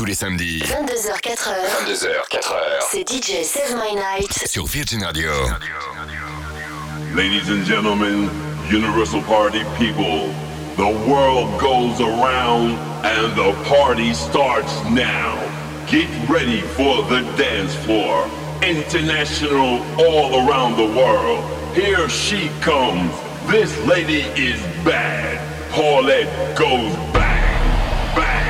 tous les samedis. 22h4h. 22h4h. C'est DJ Save My Night. Sur Virgin Radio. Ladies and gentlemen, Universal Party people, the world goes around and the party starts now. Get ready for the dance floor. International all around the world. Here she comes. This lady is bad. Paulette goes bang, bang.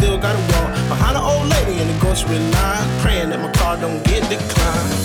still got a wall behind an old lady in the grocery line, praying that my car don't get declined.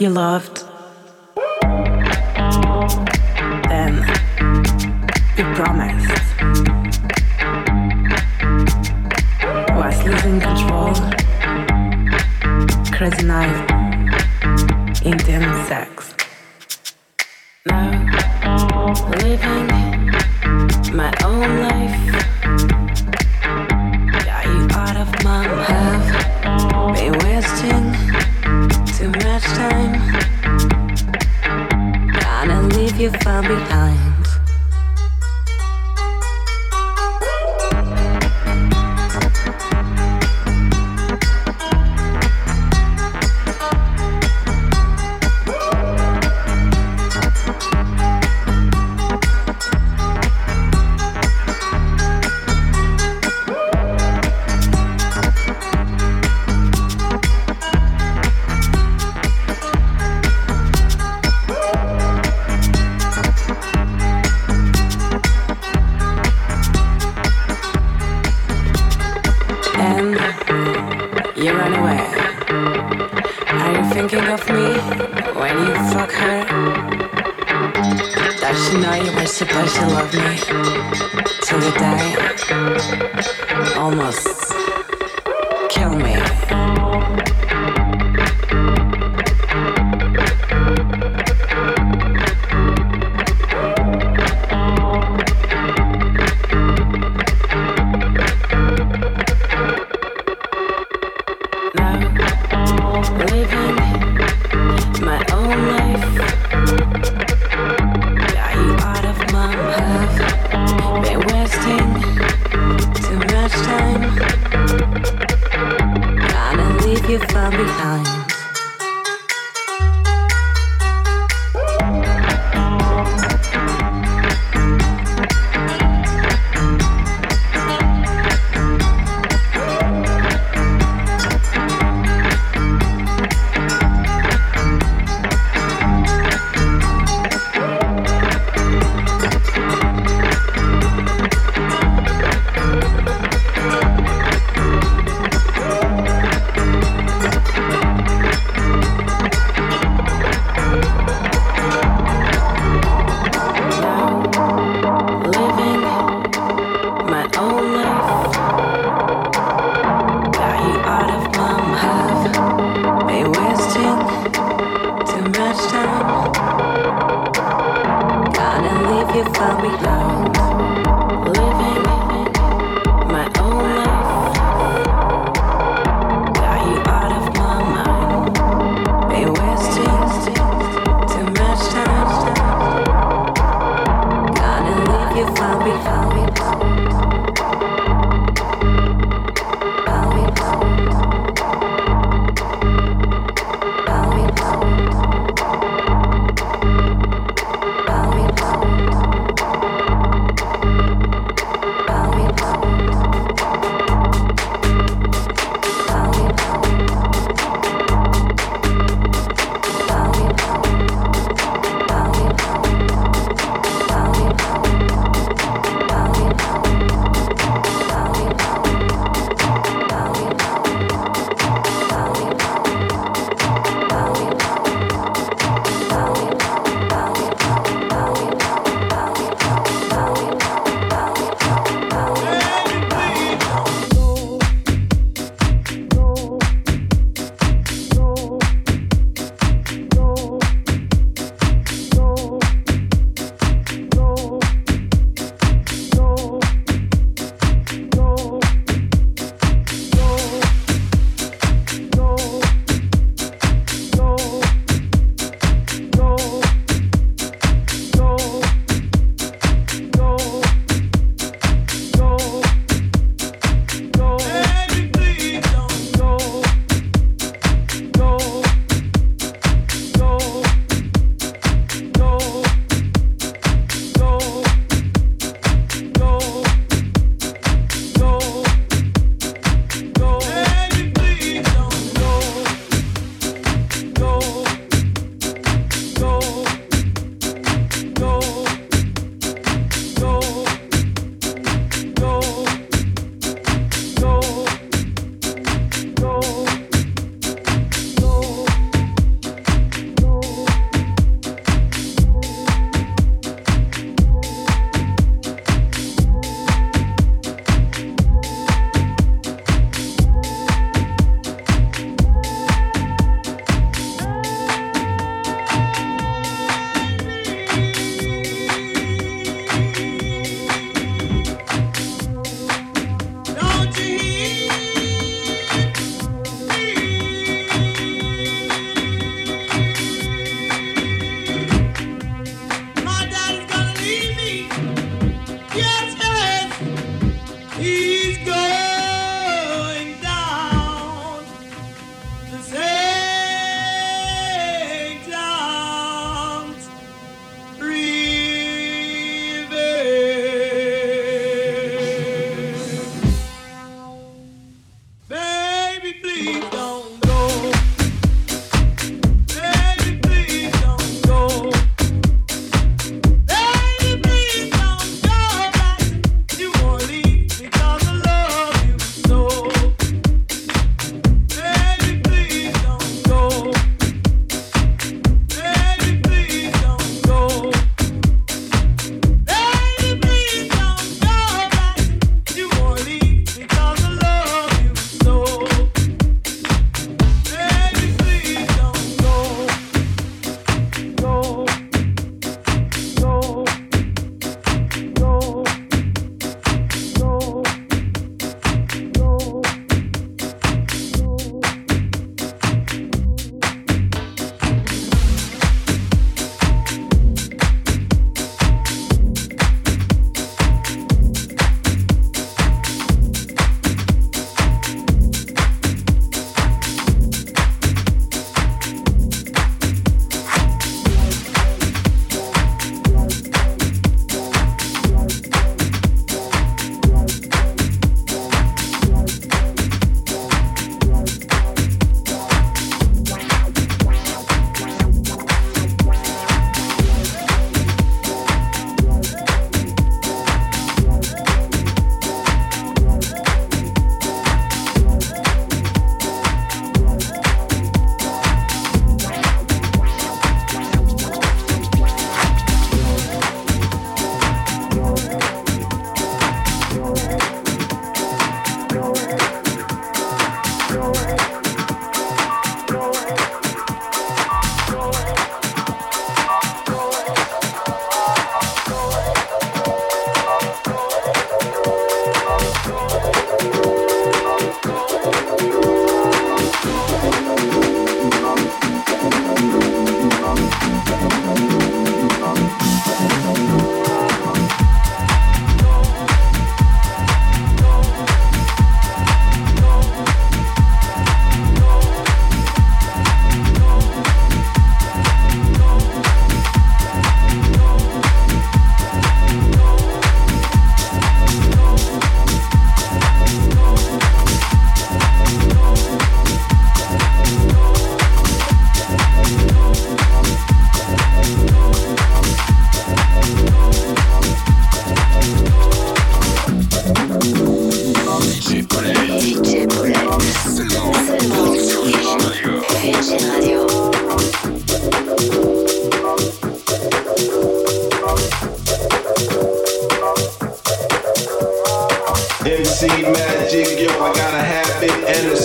you loved. Are you thinking of me when you fuck her? Does she know you were supposed to love me till the day? Almost kill me.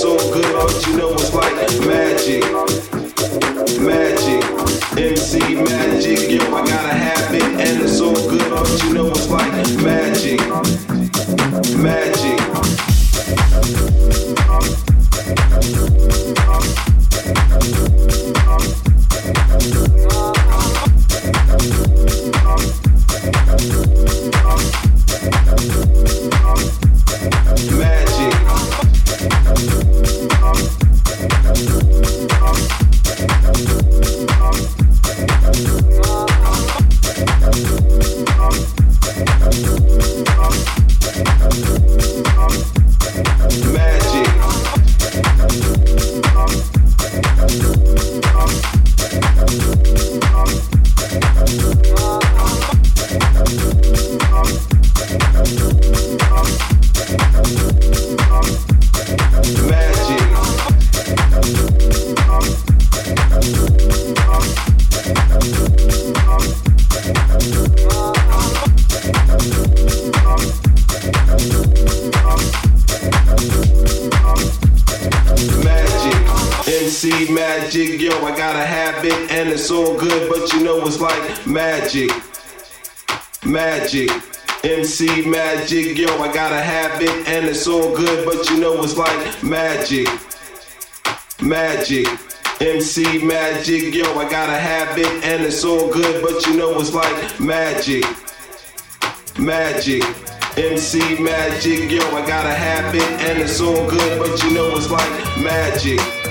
So good, but you know it's like magic. Magic. MC magic, yo, I got a habit and it's so good, but you know it's like. Magic. Magic. Magic. Magic. MC magic, yo, I got a habit and it's all good, but you know it's like magic. Magic. MC magic, yo, I got a habit and it's all good, but you know it's like magic.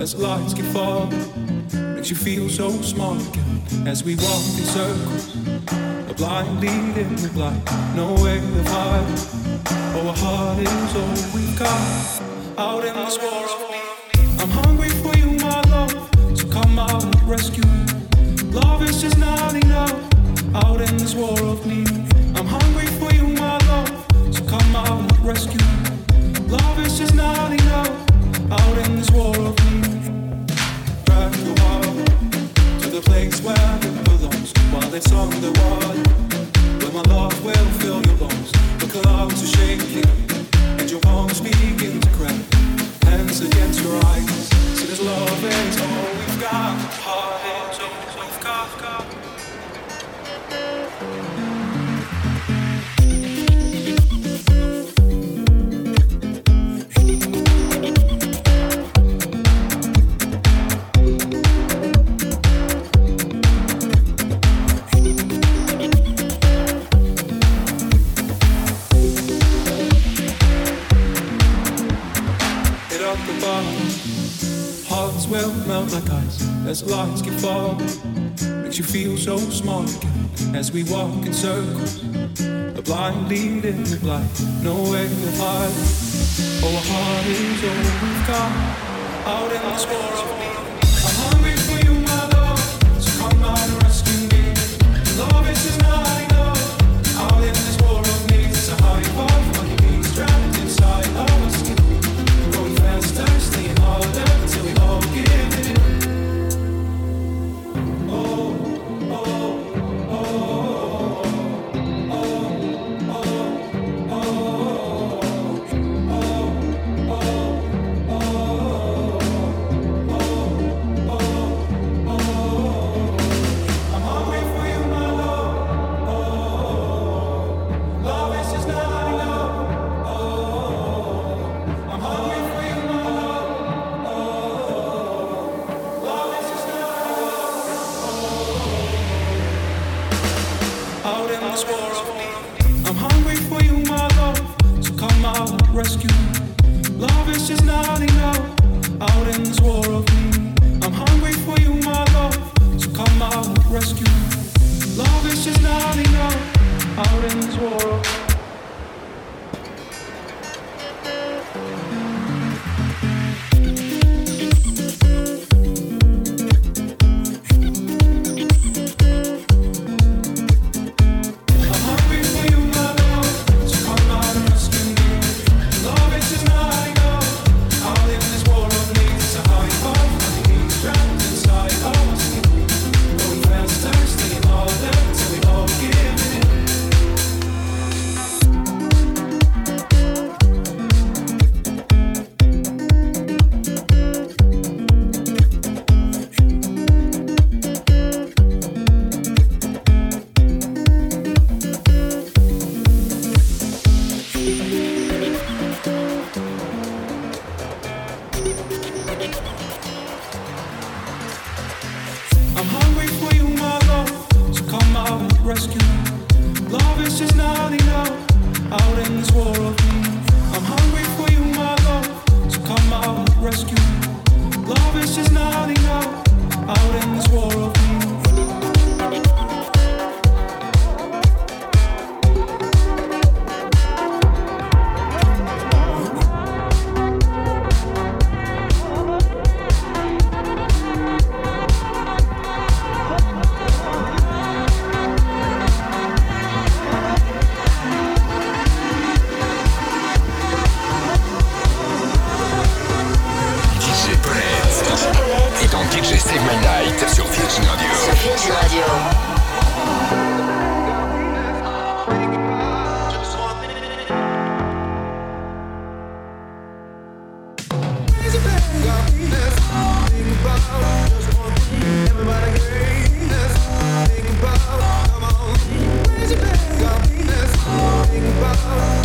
as lights keep falling. Makes you feel so small again as we walk in circles. A blind leading the blind, nowhere to hide. Oh, our heart is all we've got out in this world. Hands against your eyes, so there's love and all. as lights keep falling. Makes you feel so small again as we walk in circles. a blind leading the blind, no way to hide. Oh, our heart is all we've got out in this world. Got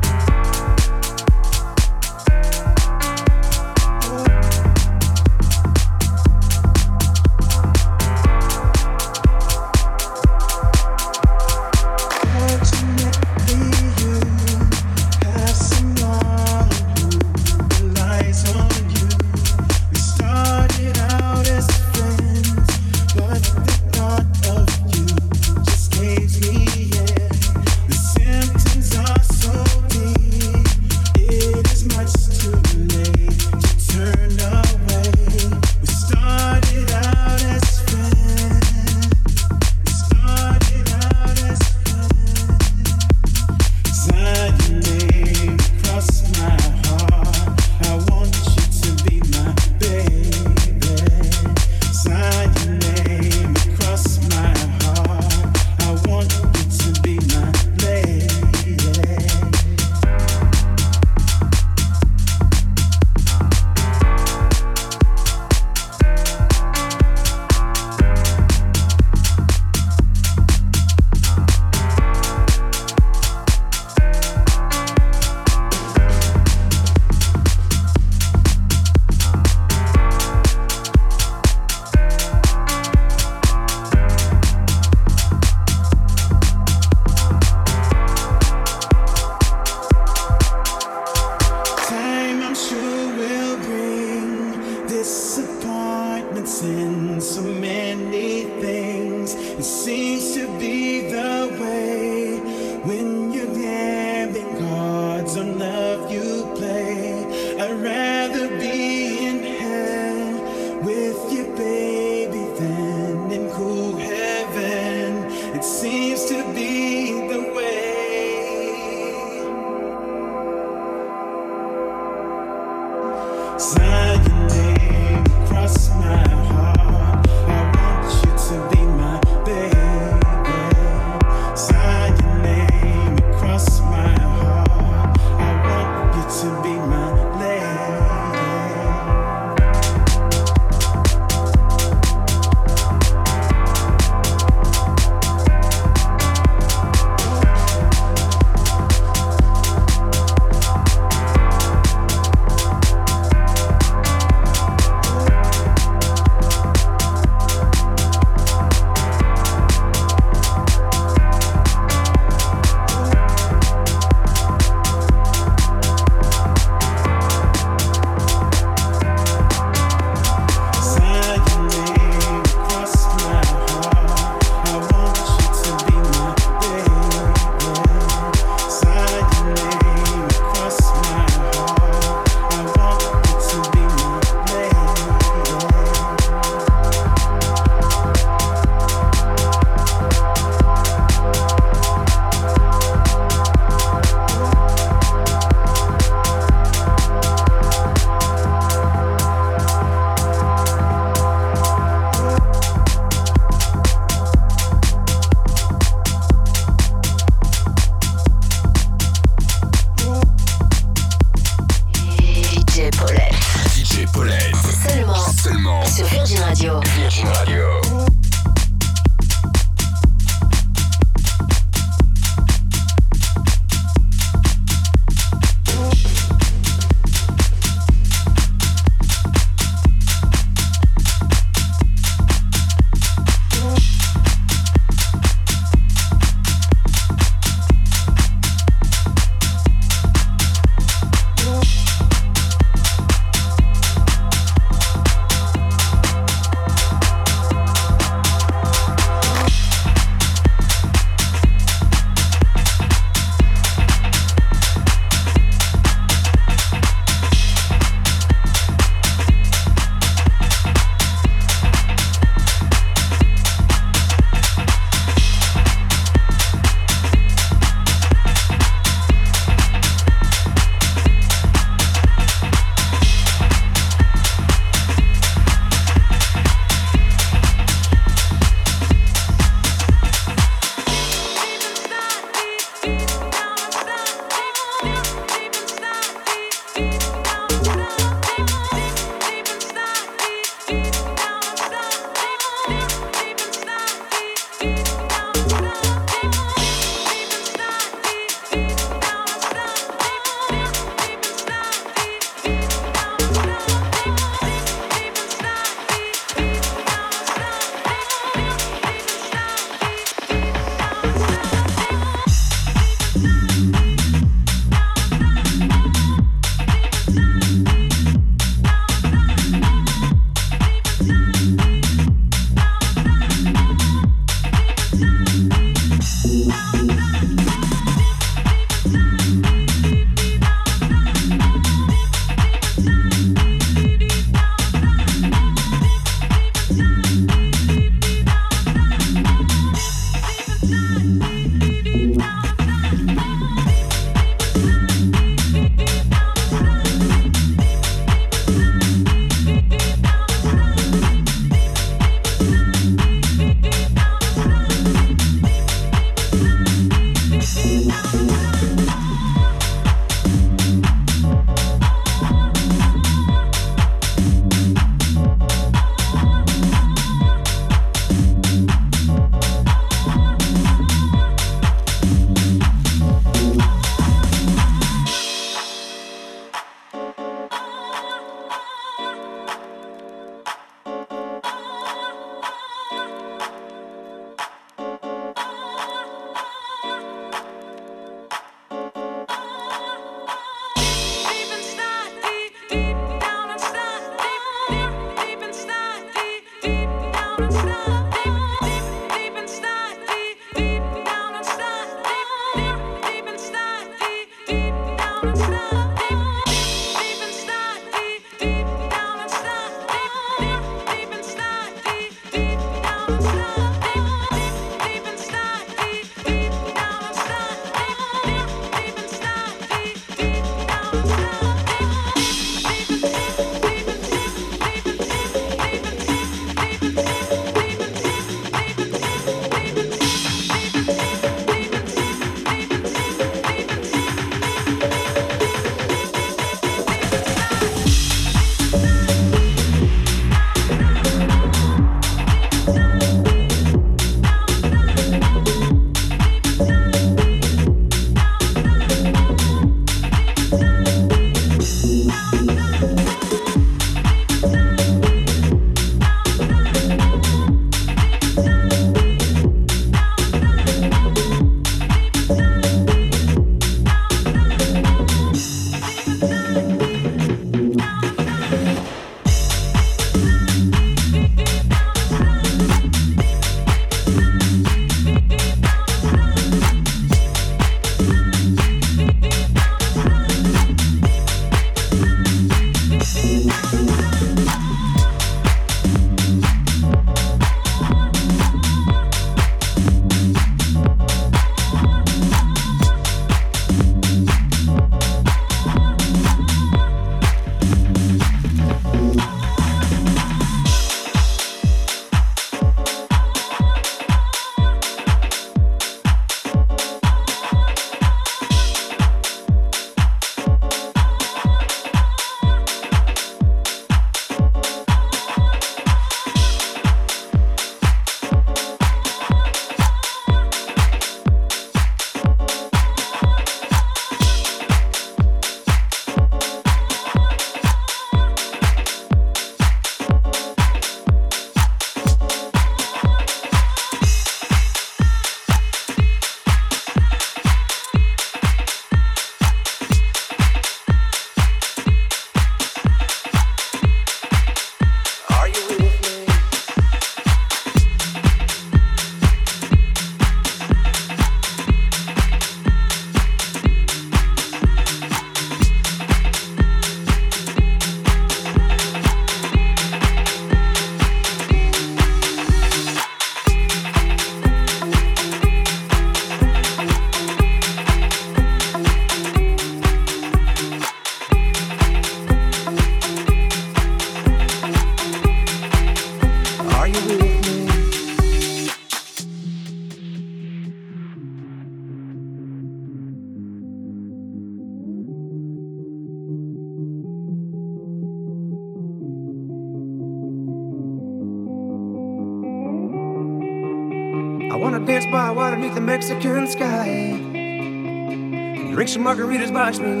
some margaritas by string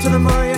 to the mariachi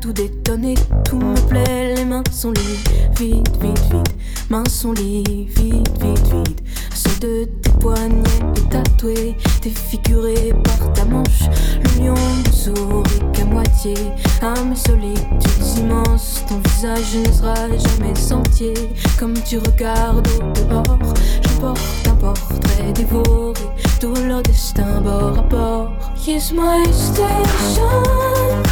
tout détonné, tout me plaît, les mains sont libres, vite, vite, vite, mains sont libres, vite, vite, vite. Ceux de tes poignets est tatoué, défiguré par ta manche. Le lion ne sourit qu'à moitié, à mes solitudes immenses. Ton visage ne sera jamais entier, comme tu regardes au dehors. Je porte un portrait dévoré, tout leur destin bord à bord. Here's my station.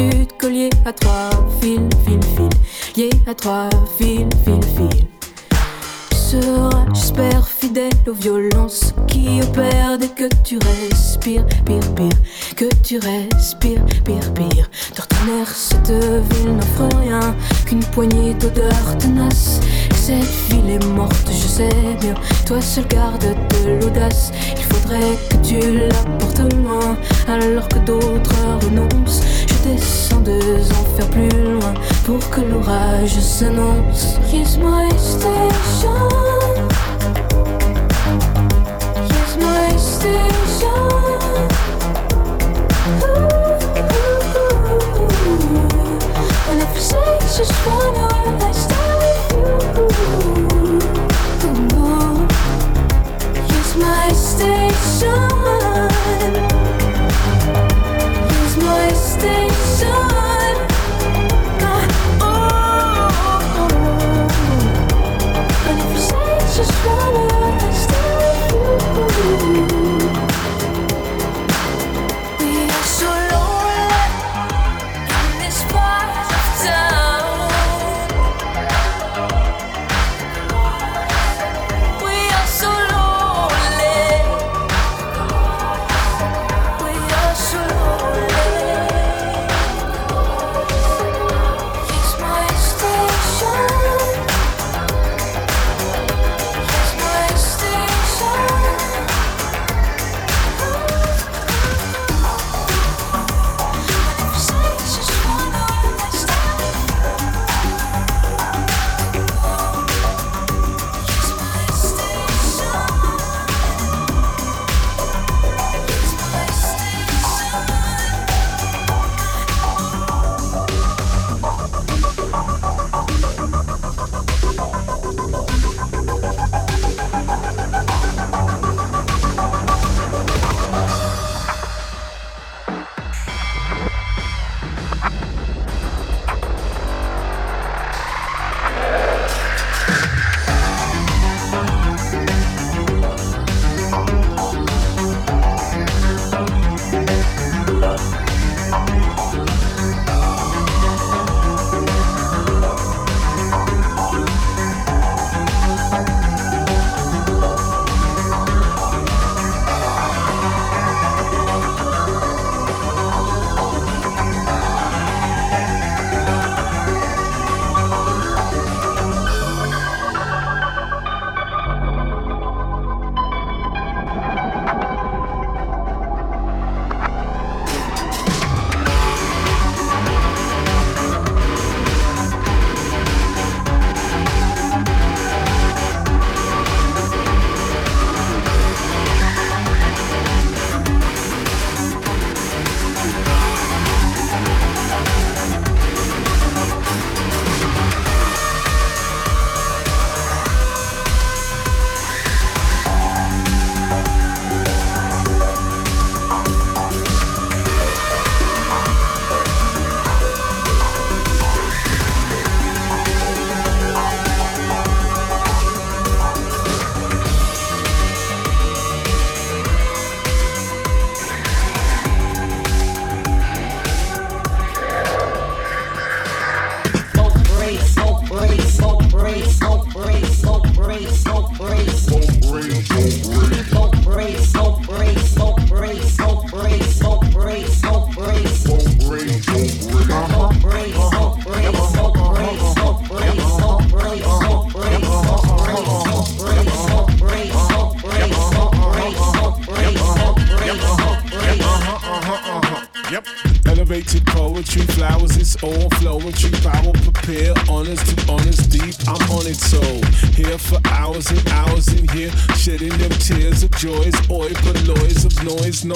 certitude collier à trois fils, fil, fil, lié à trois fils, fil, fil. Tu seras, j'espère, fidèle aux violences qui opèrent dès que tu respires, pire, pire, que tu respires, pire, pire. Retourner cette ville n'offre rien qu'une poignée d'odeurs tenaces. Cette ville est morte, je sais bien. Toi seul garde de l'audace. Il faudrait que tu la portes loin, alors que d'autres renoncent descendeuse, en faire plus loin pour que l'orage s'annonce. Kiss my station. Kiss my station. Ooh, ooh, ooh. And if you say just wanna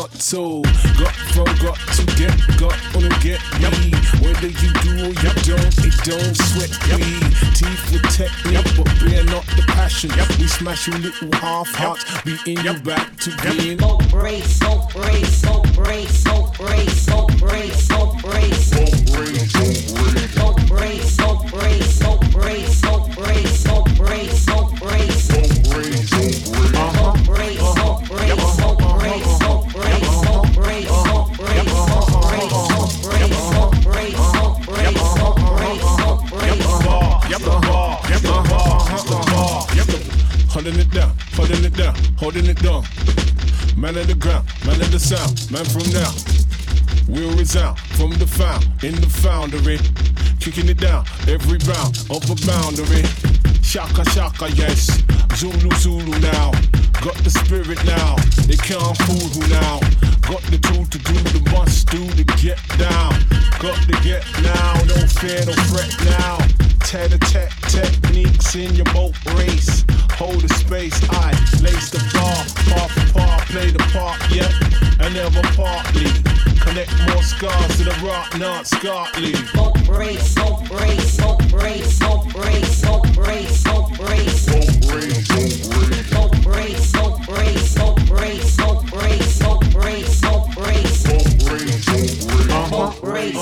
noise, not so. Got from, got to get, got on to get me. Whether you do or you don't, it don't sweat me. Teeth protect me, but bear not the passion. We smash you little half hearts, in you back to being. So brace, so brace, so brace, so brace, so brace, so brace. So brace, holding it down. Man of the ground, man of the sound, man from now. We'll resound from the found in the foundry. Kicking it down every round of a boundary. Shaka shaka, yes. Zulu Zulu now. Got the spirit now. They can't fool who now. Got the tool to do the must do to get down. Got to get now. Don't fear, don't fret now. Tet a techniques in your boat race. Hold the space, I lace the bar, par for par, play the part, yep, and never partly. Connect more scars to the rock, not Scotley. So brace, so brace, so brace, so brace, so brace, so brace. So brace, so brace,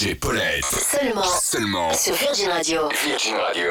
DJ Paulette. Seulement Seulement sur Virgin Radio. Virgin Radio.